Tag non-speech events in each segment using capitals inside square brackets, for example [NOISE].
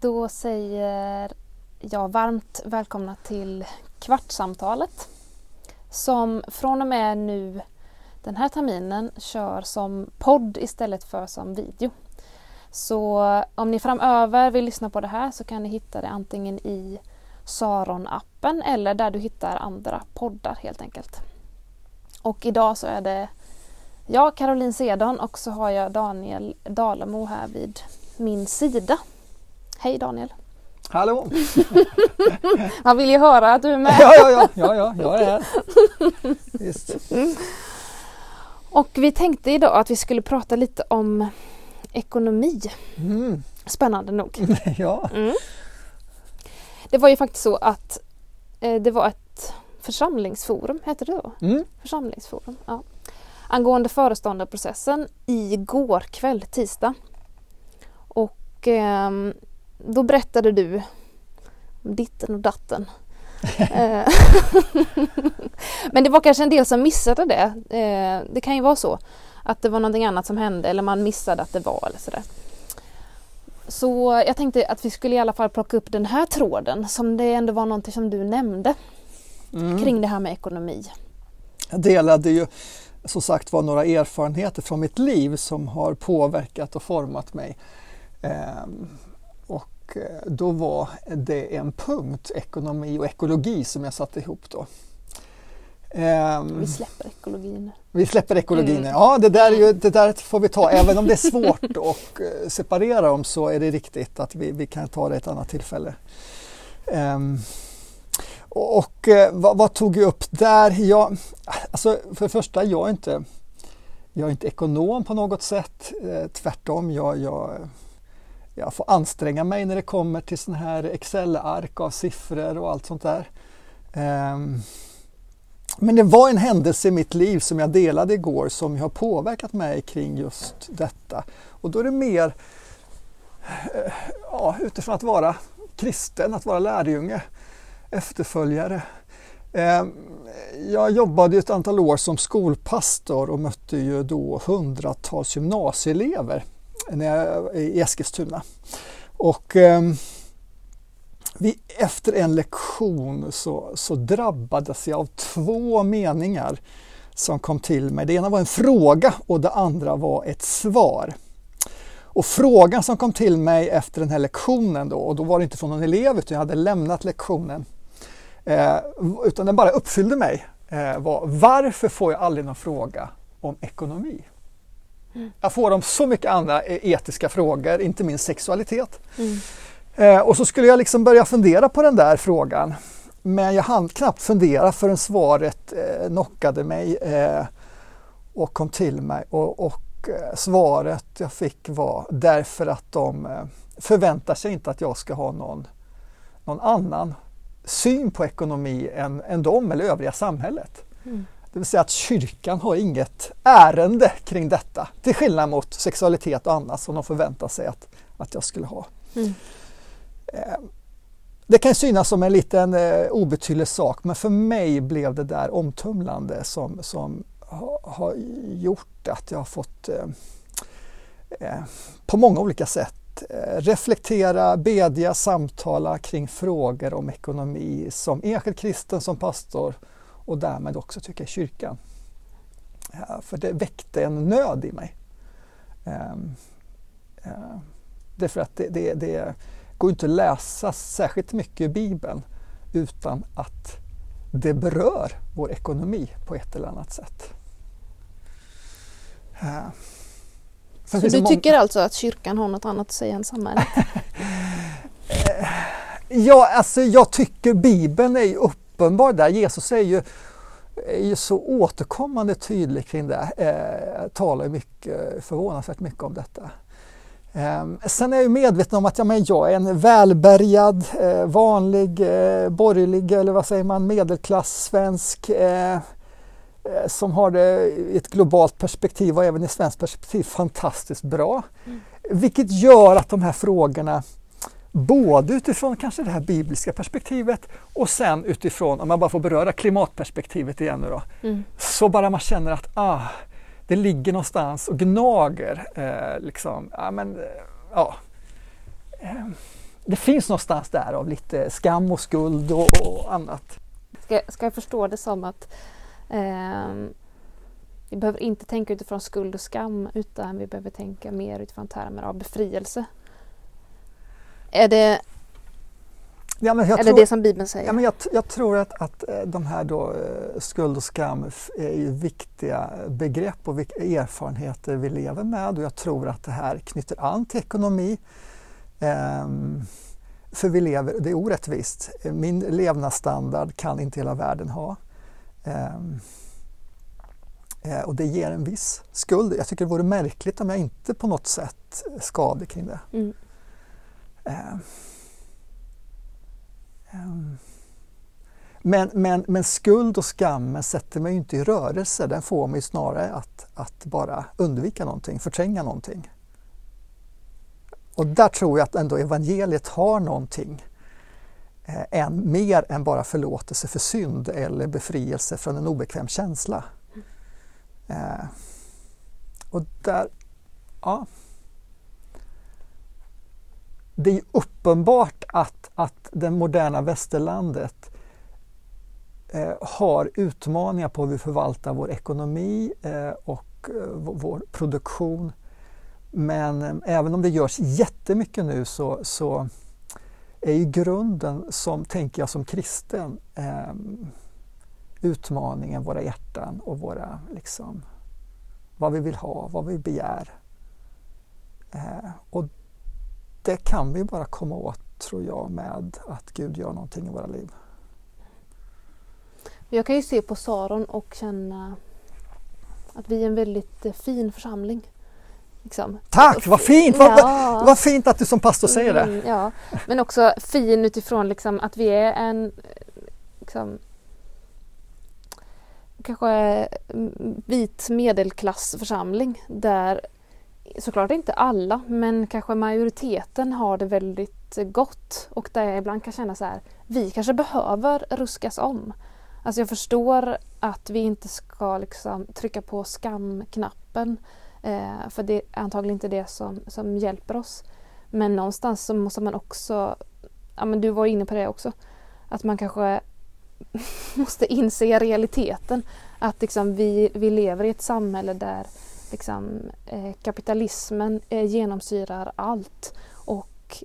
Då säger jag varmt välkomna till Kvartssamtalet som från och med nu den här terminen kör som podd istället för som video. Så om ni framöver vill lyssna på det här så kan ni hitta det antingen i Saron-appen eller där du hittar andra poddar helt enkelt. Och idag så är det jag, Caroline Sedon och så har jag Daniel Dalemo här vid min sida. Hej Daniel! Hallå! [LAUGHS] Man vill ju höra att du är med. Ja, ja, ja, ja, ja jag är här. Visst. Och vi tänkte idag att vi skulle prata lite om ekonomi. Mm. Spännande nog. [LAUGHS] Ja. Mm. Det var ju faktiskt så att eh, det var ett församlingsforum, heter det då? Mm. Församlingsforum, ja. Angående föreståndarprocessen igår kväll, tisdag. Och ehm, då berättade du om ditten och datten. [LAUGHS] Eh, [LAUGHS] Men det var kanske en del som missade det. Eh, Det kan ju vara så att det var någonting annat som hände eller man missade att det var eller sådär. Så jag tänkte att vi skulle i alla fall plocka upp den här tråden som det ändå var någonting som du nämnde Mm. kring det här med ekonomi. Jag delade ju som sagt var några erfarenheter från mitt liv som har påverkat och format mig. Och eh, då var det en punkt, ekonomi och ekologi, som jag satte ihop då. Ehm, Vi släpper ekologin. Vi släpper ekologin. Mm. Ja, det där, är ju, det där får vi ta. Även om det är svårt [LAUGHS] att eh, separera dem så är det riktigt att vi, vi kan ta det ett annat tillfälle. Ehm, och och eh, vad, vad tog jag upp där? Jag, alltså för det första, jag är inte, jag är inte ekonom på något sätt. Eh, tvärtom, jag, jag, jag får anstränga mig när det kommer till sån här Excel-ark av siffror och allt sånt där. Ehm, men det var en händelse i mitt liv som jag delade igår som har påverkat mig kring just detta. Och då är det mer eh, ja, utifrån att vara kristen, att vara lärjunge, efterföljare. Ehm, jag jobbade ett antal år som skolpastor och mötte ju då hundratals gymnasieelever när jag, i Eskilstuna. Och eh, vi, efter en lektion så, så drabbades jag av två meningar som kom till mig. Det ena var en fråga och det andra var ett svar. Och frågan som kom till mig efter den här lektionen då, och då var det inte från någon elev utan jag hade lämnat lektionen, eh, utan den bara uppfyllde mig, eh, var varför får jag aldrig någon fråga om ekonomi? Jag får om så mycket andra eh, etiska frågor, inte minst sexualitet. Mm. Eh, och så skulle jag liksom börja fundera på den där frågan. Men jag hann knappt fundera förrän svaret eh, knockade mig eh, och kom till mig. Och, och eh, svaret jag fick var därför att de eh, förväntar sig inte att jag ska ha någon, någon annan syn på ekonomi än, än de eller övriga samhället. Mm. Det vill säga att kyrkan har inget ärende kring detta. Till skillnad mot sexualitet och annat som de förväntar sig att, att jag skulle ha. Mm. Eh, Det kan synas som en liten eh, obetydlig sak men för mig blev det där omtumlande som, som har, gjort att jag har fått eh, eh, på många olika sätt reflektera, bedja, samtala kring frågor om ekonomi som enskild kristen, som pastor och därmed också tycker jag kyrkan. För det väckte en nöd i mig. Ehm, eh, därför att det, det, det går inte att läsa särskilt mycket i Bibeln utan att det berör vår ekonomi på ett eller annat sätt. Eh, Så det du många- tycker alltså att kyrkan har något annat att säga än samhället? [LAUGHS] Ja, alltså jag tycker Bibeln är ju uppenbar där. Jesus är ju, är ju så återkommande tydlig kring det. Eh, talar mycket, förvånansvärt mycket om detta. Eh, sen är jag medveten om att ja, men jag är en välbärgad, eh, vanlig, eh, borgerlig eller vad säger man, medelklass svensk eh, eh, som har det i ett globalt perspektiv och även i svenskt perspektiv fantastiskt bra. Vilket gör att de här frågorna både utifrån kanske det här bibliska perspektivet och sen utifrån, om man bara får beröra klimatperspektivet igen nu då, Mm. så bara man känner att ah, det ligger någonstans och gnager. Eh, liksom, ja, men, eh, ja. Eh, det finns någonstans där av lite skam och skuld och, och annat. Ska, ska jag förstå det som att eh, vi behöver inte tänka utifrån skuld och skam utan vi behöver tänka mer utifrån termer av befrielse? Är det, Ja, men jag är tror, det som Bibeln säger? ja, men jag, jag tror att, att eh, de här då, eh, skuld och skam är viktiga begrepp och vilka erfarenheter vi lever med och jag tror att det här knyter an till ekonomi. Ehm, för vi lever, det är orättvist. Min levnadsstandard kan inte hela världen ha. Ehm, eh, och det ger en viss skuld. Jag tycker det vore märkligt om jag inte på något sätt skadade kring det. Mm. Eh, ehm, men, men, men skuld och skammen sätter mig ju inte i rörelse. Den får mig snarare att, att bara undvika någonting, förtränga någonting. Och där tror jag att ändå evangeliet har någonting eh, än, mer än bara förlåtelse för synd eller befrielse från en obekväm känsla. Eh, och där, ja. Det är ju uppenbart att, att det moderna västerlandet eh, har utmaningar på hur vi förvaltar vår ekonomi eh, och eh, vår, produktion. Men eh, även om det görs jättemycket nu så, så är ju grunden, som tänker jag som kristen, eh, utmaningen våra hjärtan och våra, liksom, vad vi vill ha, vad vi begär. Eh, och det kan vi bara komma åt, tror jag, med att Gud gör någonting i våra liv. Jag kan ju se på Saron och känna att vi är en väldigt eh, fin församling. Liksom. Tack, vad fint! Vad, Ja. vad fint att du som pastor säger det. Mm, ja, men också fin utifrån liksom att vi är en eh, liksom, kanske mm, vit medelklassförsamling där såklart inte alla men kanske majoriteten har det väldigt gott och där jag ibland kan känna så här vi kanske behöver ruskas om. Alltså jag förstår att vi inte ska liksom trycka på skamknappen eh, för det är antagligen inte det som, som hjälper oss. Men någonstans så måste man också, ja men du var inne på det också, att man kanske [LAUGHS] måste inse realiteten. Att liksom vi, vi lever i ett samhälle där liksom, eh, kapitalismen eh, genomsyrar allt och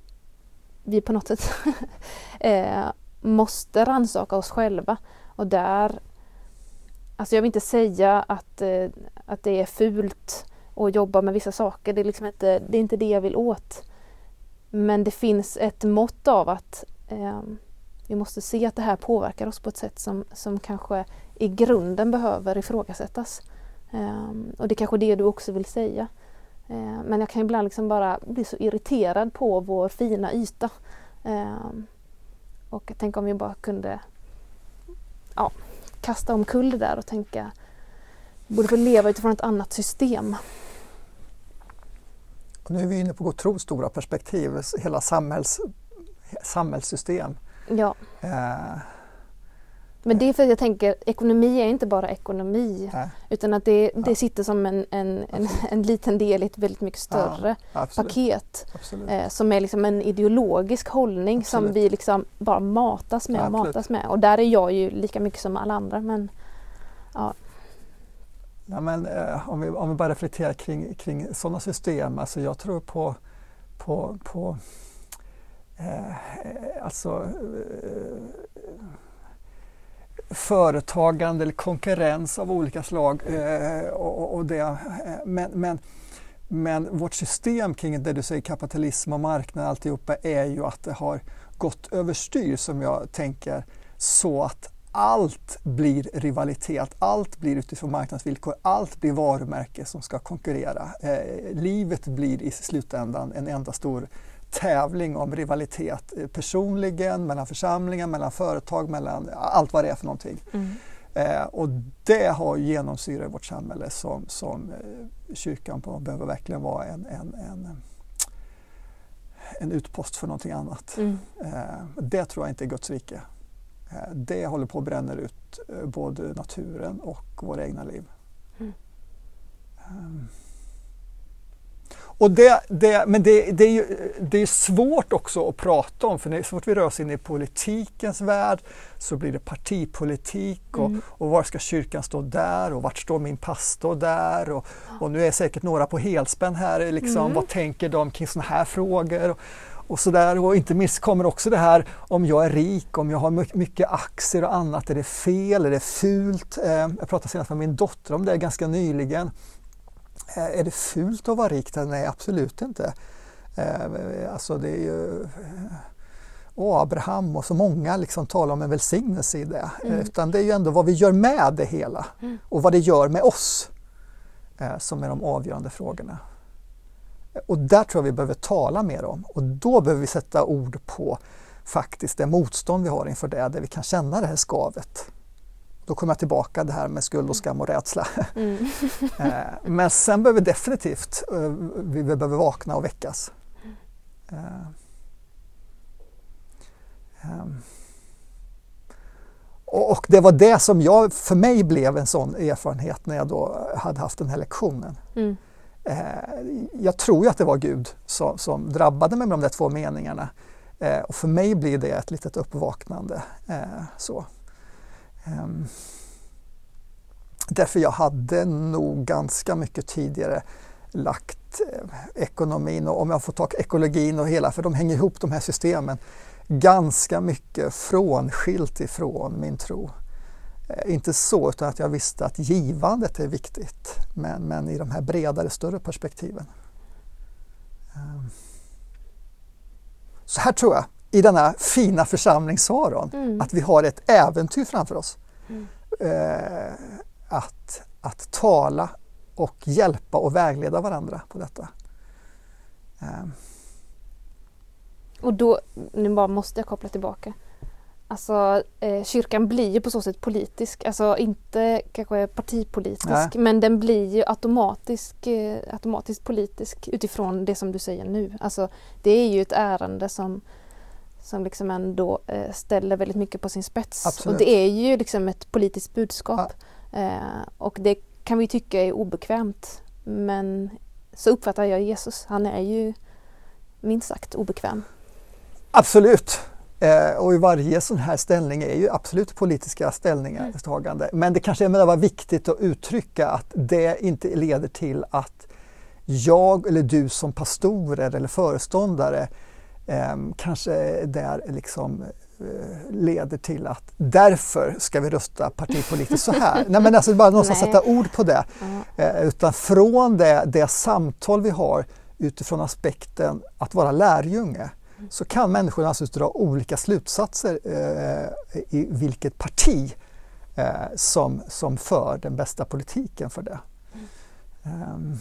vi på något sätt [LAUGHS] eh, måste rannsaka oss själva. Och där, alltså jag vill inte säga att, eh, att det är fult att jobba med vissa saker, det är, liksom inte, det är inte det jag vill åt. Men det finns ett mått av att eh, vi måste se att det här påverkar oss på ett sätt som, som kanske i grunden behöver ifrågasättas. Eh, och det är kanske det du också vill säga. Eh, men jag kan ibland liksom bara bli så irriterad på vår fina yta. Eh, och tänk om vi bara kunde ja, kasta omkull det där och tänka vi borde få leva utifrån ett annat system. Och nu är vi inne på otroligt stora perspektiv, hela samhälls, samhällssystem. Ja. Eh, Men det är för att jag tänker ekonomi är inte bara ekonomi nej, utan att det, det Ja. sitter som en, en, en, en liten del i ett väldigt mycket större absolut. paket absolut. eh, som är liksom en ideologisk hållning som Absolut. vi liksom bara matas med Ja, och matas med. Och där är jag ju lika mycket som alla andra men Ja, men, eh, om, vi, om vi bara reflekterar kring, kring sådana system, alltså jag tror på, på, på eh, alltså, eh, företagande eller konkurrens av olika slag. Eh, och, och det, eh, men, men, men vårt system kring det du säger kapitalism och marknad alltihopa är ju att det har gått överstyr som jag tänker så att allt blir rivalitet, allt blir utifrån marknadsvillkor, allt blir varumärke som ska konkurrera. Eh, livet blir i slutändan en enda stor tävling om rivalitet eh, personligen, mellan församlingar, mellan företag, mellan allt vad det är för någonting. mm. Eh, och det har genomsyrat vårt samhälle som, som eh, kyrkan på, behöver verkligen vara en, en, en, en utpost för någonting annat. Mm. Eh, det tror jag inte är Guds rike. Eh, det håller på att bränna ut eh, både naturen och våra egna liv. Mm. Och det, det, men det, det, är ju, det är svårt också att prata om, för så fort vi rör oss in i politikens värld så blir det partipolitik och, mm. och var ska kyrkan stå där och vart står min pastor där och, och nu är säkert några på helspänn här, liksom, mm. vad tänker de kring sådana här frågor? Och, och så där. Och inte minst kommer också det här om jag är rik, om jag har mycket aktier och annat, är det fel, är det fult? Eh, jag pratade senast med min dotter om det ganska nyligen. Eh, är det fult att vara rik? Nej, absolut inte. Eh, alltså det är ju och Abraham och så många liksom talar om en välsignelse i det. Mm. Utan det är ju ändå vad vi gör med det hela mm. och vad det gör med oss som är de avgörande frågorna. Och där tror jag vi behöver tala mer om och då behöver vi sätta ord på faktiskt det motstånd vi har inför det, där vi kan känna det här skavet. Då kommer jag tillbaka det här med skuld och skam och rädsla. Mm. [LAUGHS] Eh, men sen behöver vi definitivt eh, vi behöver vakna och väckas. Eh, ehm. Och det var det som jag, för mig blev en sån erfarenhet när jag då hade haft den här lektionen. Mm. Jag tror ju att det var Gud som, som drabbade mig med de där två meningarna. Och för mig blir det ett litet uppvaknande. Så. Um, därför jag hade nog ganska mycket tidigare lagt eh, ekonomin och om jag får ta ekologin och hela, för de hänger ihop de här systemen, ganska mycket frånskilt ifrån min tro. Eh, inte så, utan att jag visste att givandet är viktigt, men, men i de här bredare, större perspektiven. Um, så här tror jag i denna fina församling Saron, mm. att vi har ett äventyr framför oss. Mm. Eh, att, att tala och hjälpa och vägleda varandra på detta. Eh. Och då, nu bara måste jag koppla tillbaka. Alltså eh, kyrkan blir ju på så sätt politisk, alltså inte kanske partipolitisk Nej. men den blir ju automatisk, eh, automatiskt politisk utifrån det som du säger nu. Alltså det är ju ett ärende som som liksom ändå eh, ställer väldigt mycket på sin spets. Absolut. Och det är ju liksom ett politiskt budskap. Ja. Eh, och det kan vi tycka är obekvämt. Men så uppfattar jag Jesus. Han är ju minst sagt obekväm. Absolut. Eh, och i varje sån här ställning är ju absolut politiska ställningar. Mm. Men det kanske är viktigt att uttrycka att det inte leder till att jag eller du som pastorer eller föreståndare kanske där liksom eh, leder till att därför ska vi rösta partipolitiskt så här. Nej men alltså bara någonstans sätta ord på det. Mm. Utan från det, det samtal vi har utifrån aspekten att vara lärjunge så kan människor alltså dra olika slutsatser eh, i vilket parti eh, som, som för den bästa politiken för det. Um,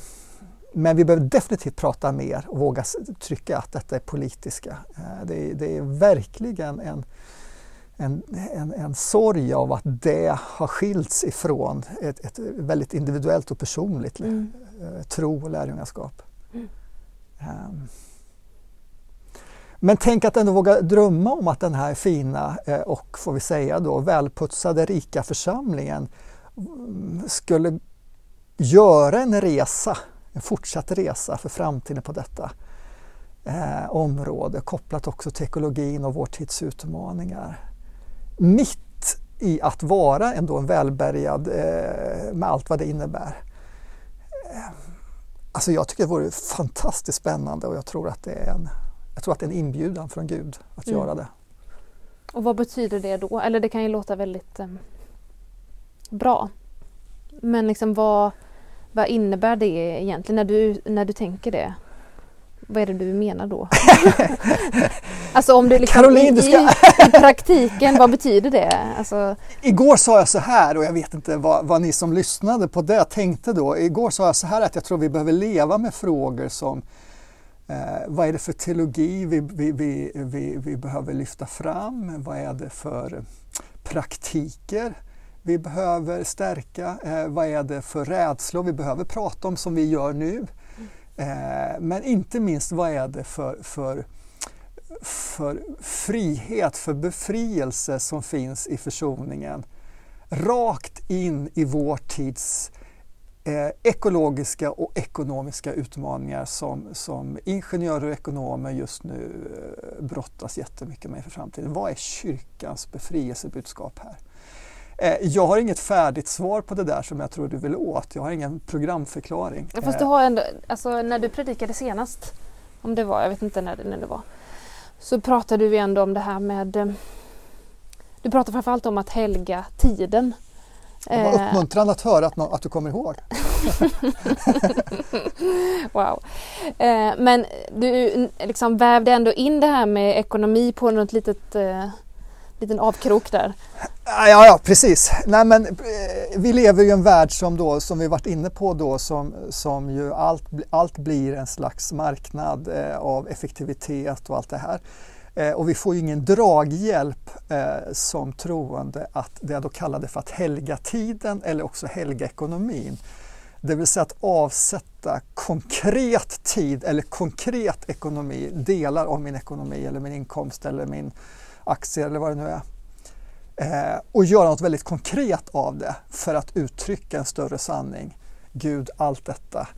men vi behöver definitivt prata mer och våga trycka att detta är politiska. Eh, det är, det är verkligen en, en, en, en sorg av att det har skilts ifrån ett, ett väldigt individuellt och personligt mm. Eh, tro och lärjungaskap. Mm. Um. Men tänk att ändå våga drömma om att den här fina eh, och, får vi säga då, välputsade rika församlingen mm, skulle göra en resa en fortsatt resa för framtiden på detta eh, område kopplat också till ekologin och vår tids utmaningar. Mitt i att vara ändå en välbärgad eh, med allt vad det innebär. Eh, alltså jag tycker det vore fantastiskt spännande och jag tror att det är en, jag tror att det är en inbjudan från Gud att mm. göra det. Och vad betyder det då? Eller det kan ju låta väldigt eh, bra. Men liksom vad, vad innebär det egentligen när du, när du tänker det? Vad är det du menar då? [LAUGHS] alltså om det liksom Caroline, i, ska... i, i, praktiken, vad betyder det? Alltså... Igår sa jag så här och jag vet inte vad, vad, ni som lyssnade på det tänkte då. Igår sa jag så här att jag tror vi behöver leva med frågor som eh, vad är det för teologi vi, vi, vi, vi behöver lyfta fram? Vad är det för praktiker? Vi behöver stärka? Eh, vad är det för rädslor vi behöver prata om som vi gör nu? Eh, men inte minst vad är det för, för, för frihet, för befrielse som finns i försoningen? Rakt in i vår tids eh, ekologiska och ekonomiska utmaningar som, som ingenjörer och ekonomer just nu eh, brottas jättemycket med för framtiden. Vad är kyrkans befrielsebudskap här? Eh, jag har inget färdigt svar på det där som jag tror du vill åt. Jag har ingen programförklaring. Fast du har ändå, alltså när du predikade senast, om det var, jag vet inte när det, när det var, så pratade vi ändå om det här med eh, du pratar framförallt om att helga tiden. Det var uppmuntrande att höra att, att du kommer ihåg. [LAUGHS] wow. Men du liksom vävde ändå in det här med ekonomi på något litet liten avkrok där. Ja, ja precis. Nej, men, eh, vi lever i en värld som, då, som vi varit inne på då som, som ju allt, allt blir en slags marknad eh, av effektivitet och allt det här. Eh, och vi får ju ingen draghjälp eh, som troende att det jag då kallade för att helga tiden eller också helga ekonomin. Det vill säga att avsätta konkret tid eller konkret ekonomi, delar av min ekonomi eller min inkomst eller min aktier eller vad det nu är. Eh, och göra något väldigt konkret av det för att uttrycka en större sanning. Gud, allt detta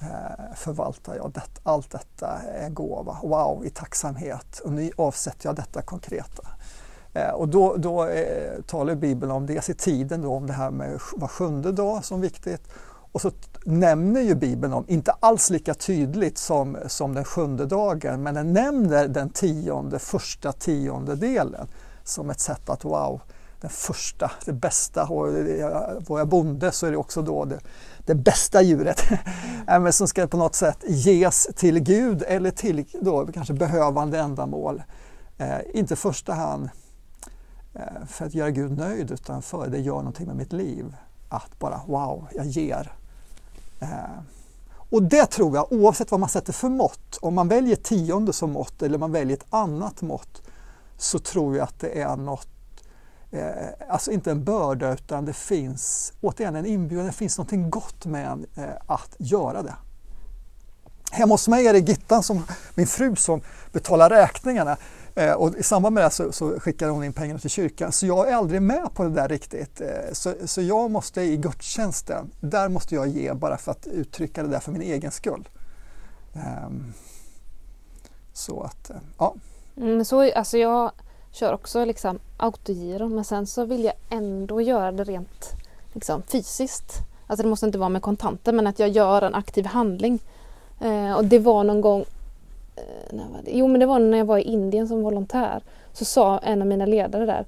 eh, förvaltar jag. Det, allt detta är en gåva. Wow, i tacksamhet. Och nu avsätter jag detta konkreta. Eh, och då, då talar Bibeln om dels i tiden då, om det här med var sjunde dag som viktigt. Och så nämner ju Bibeln om, inte alls lika tydligt som, som den sjunde dagen, men den nämner den tionde, första tionde delen som ett sätt att wow, den första, det bästa. Och var jag bonde så är det också då det, det bästa djuret [LAUGHS] mm. som ska på något sätt ges till Gud eller till då, kanske behövande ändamål. Eh, inte i första hand eh, för att göra Gud nöjd utan för att det gör någonting med mitt liv. Att bara wow, jag ger. Eh, och det tror jag, oavsett vad man sätter för mått, om man väljer tionde som mått eller man väljer ett annat mått, så tror jag att det är något eh, alltså inte en börda utan det finns återigen en inbjudan, det finns någonting gott med en, eh, att göra det. Hemma hos mig är det Gittan, som, min fru, som betalar räkningarna. Eh, och I samband med det så, så, skickar hon in pengarna till kyrkan. Så jag är aldrig med på det där riktigt. Eh, så, så jag måste i gudstjänsten, där måste jag ge bara för att uttrycka det där för min egen skull. Eh, så att, eh, ja. Mm, så, alltså jag kör också liksom autogiro men sen så vill jag ändå göra det rent liksom, fysiskt. Alltså det måste inte vara med kontanter men att jag gör en aktiv handling. Eh, och det var någon gång när var det? Jo men det var när jag var i Indien som volontär. Så sa en av mina ledare där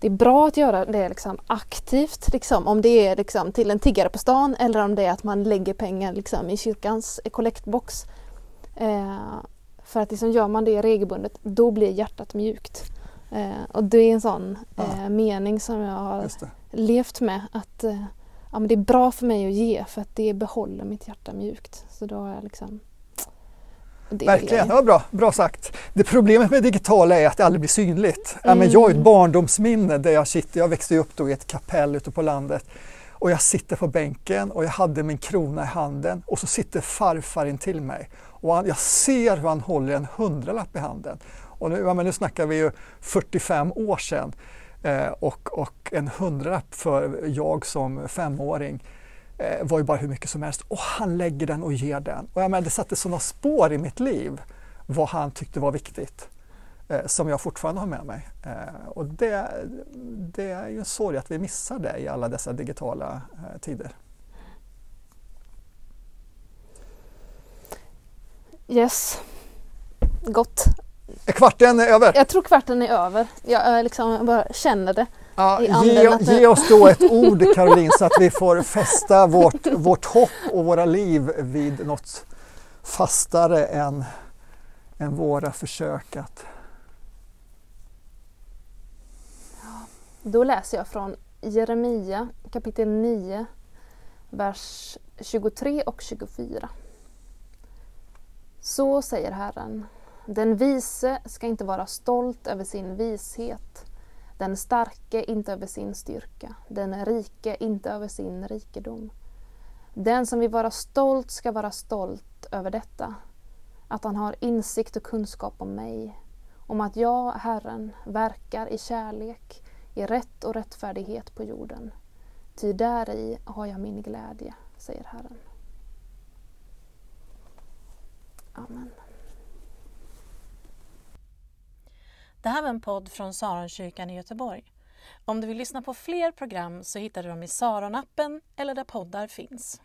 det är bra att göra det liksom aktivt, liksom, om det är liksom till en tiggare på stan eller om det är att man lägger pengar liksom, i kyrkans kollektbox. Eh, för att liksom, gör man det regelbundet, då blir hjärtat mjukt. Eh, och det är en sån eh, mening som jag har levt med. Att eh, ja, men det är bra för mig att ge för att det behåller mitt hjärta mjukt. Så då har jag liksom Verkligen, det var bra, bra sagt. Det problemet med digitala är att det aldrig blir synligt. Mm. Men jag har ett barndomsminne där jag sitter, jag växte upp då i ett kapell ute på landet. Och jag sitter på bänken och jag hade min krona i handen och så sitter farfar in till mig. Och han, jag ser hur han håller en hundralapp i handen. Och nu, ja, men nu snackar vi ju 45 år sedan. Eh, och, och en hundralapp för jag som femåring eh, var ju bara hur mycket som helst. Och han lägger den och ger den. Och jag menar, det satte sådana spår i mitt liv vad han tyckte var viktigt eh, som jag fortfarande har med mig. Eh, och det, det är ju en sorg att vi missar det i alla dessa digitala eh, tider. Yes, gott. Är kvarten över? Jag tror kvarten är över. Jag liksom bara känner det. Ja, ge, ge, oss då ett [LAUGHS] ord Caroline så att vi får fästa vårt, vårt hopp och våra liv vid något fastare än, än våra försök att... Då läser jag från Jeremia kapitel 9, vers 23 och 24. Så säger Herren den vise ska inte vara stolt över sin vishet, den starke inte över sin styrka, den rike inte över sin rikedom. Den som vill vara stolt ska vara stolt över detta, att han har insikt och kunskap om mig, om att jag, Herren, verkar i kärlek, i rätt och rättfärdighet på jorden. Ty där i har jag min glädje, säger Herren. Amen. Det här var en podd från Saronkyrkan i Göteborg. Om du vill lyssna på fler program så hittar du dem i Saronappen eller där poddar finns.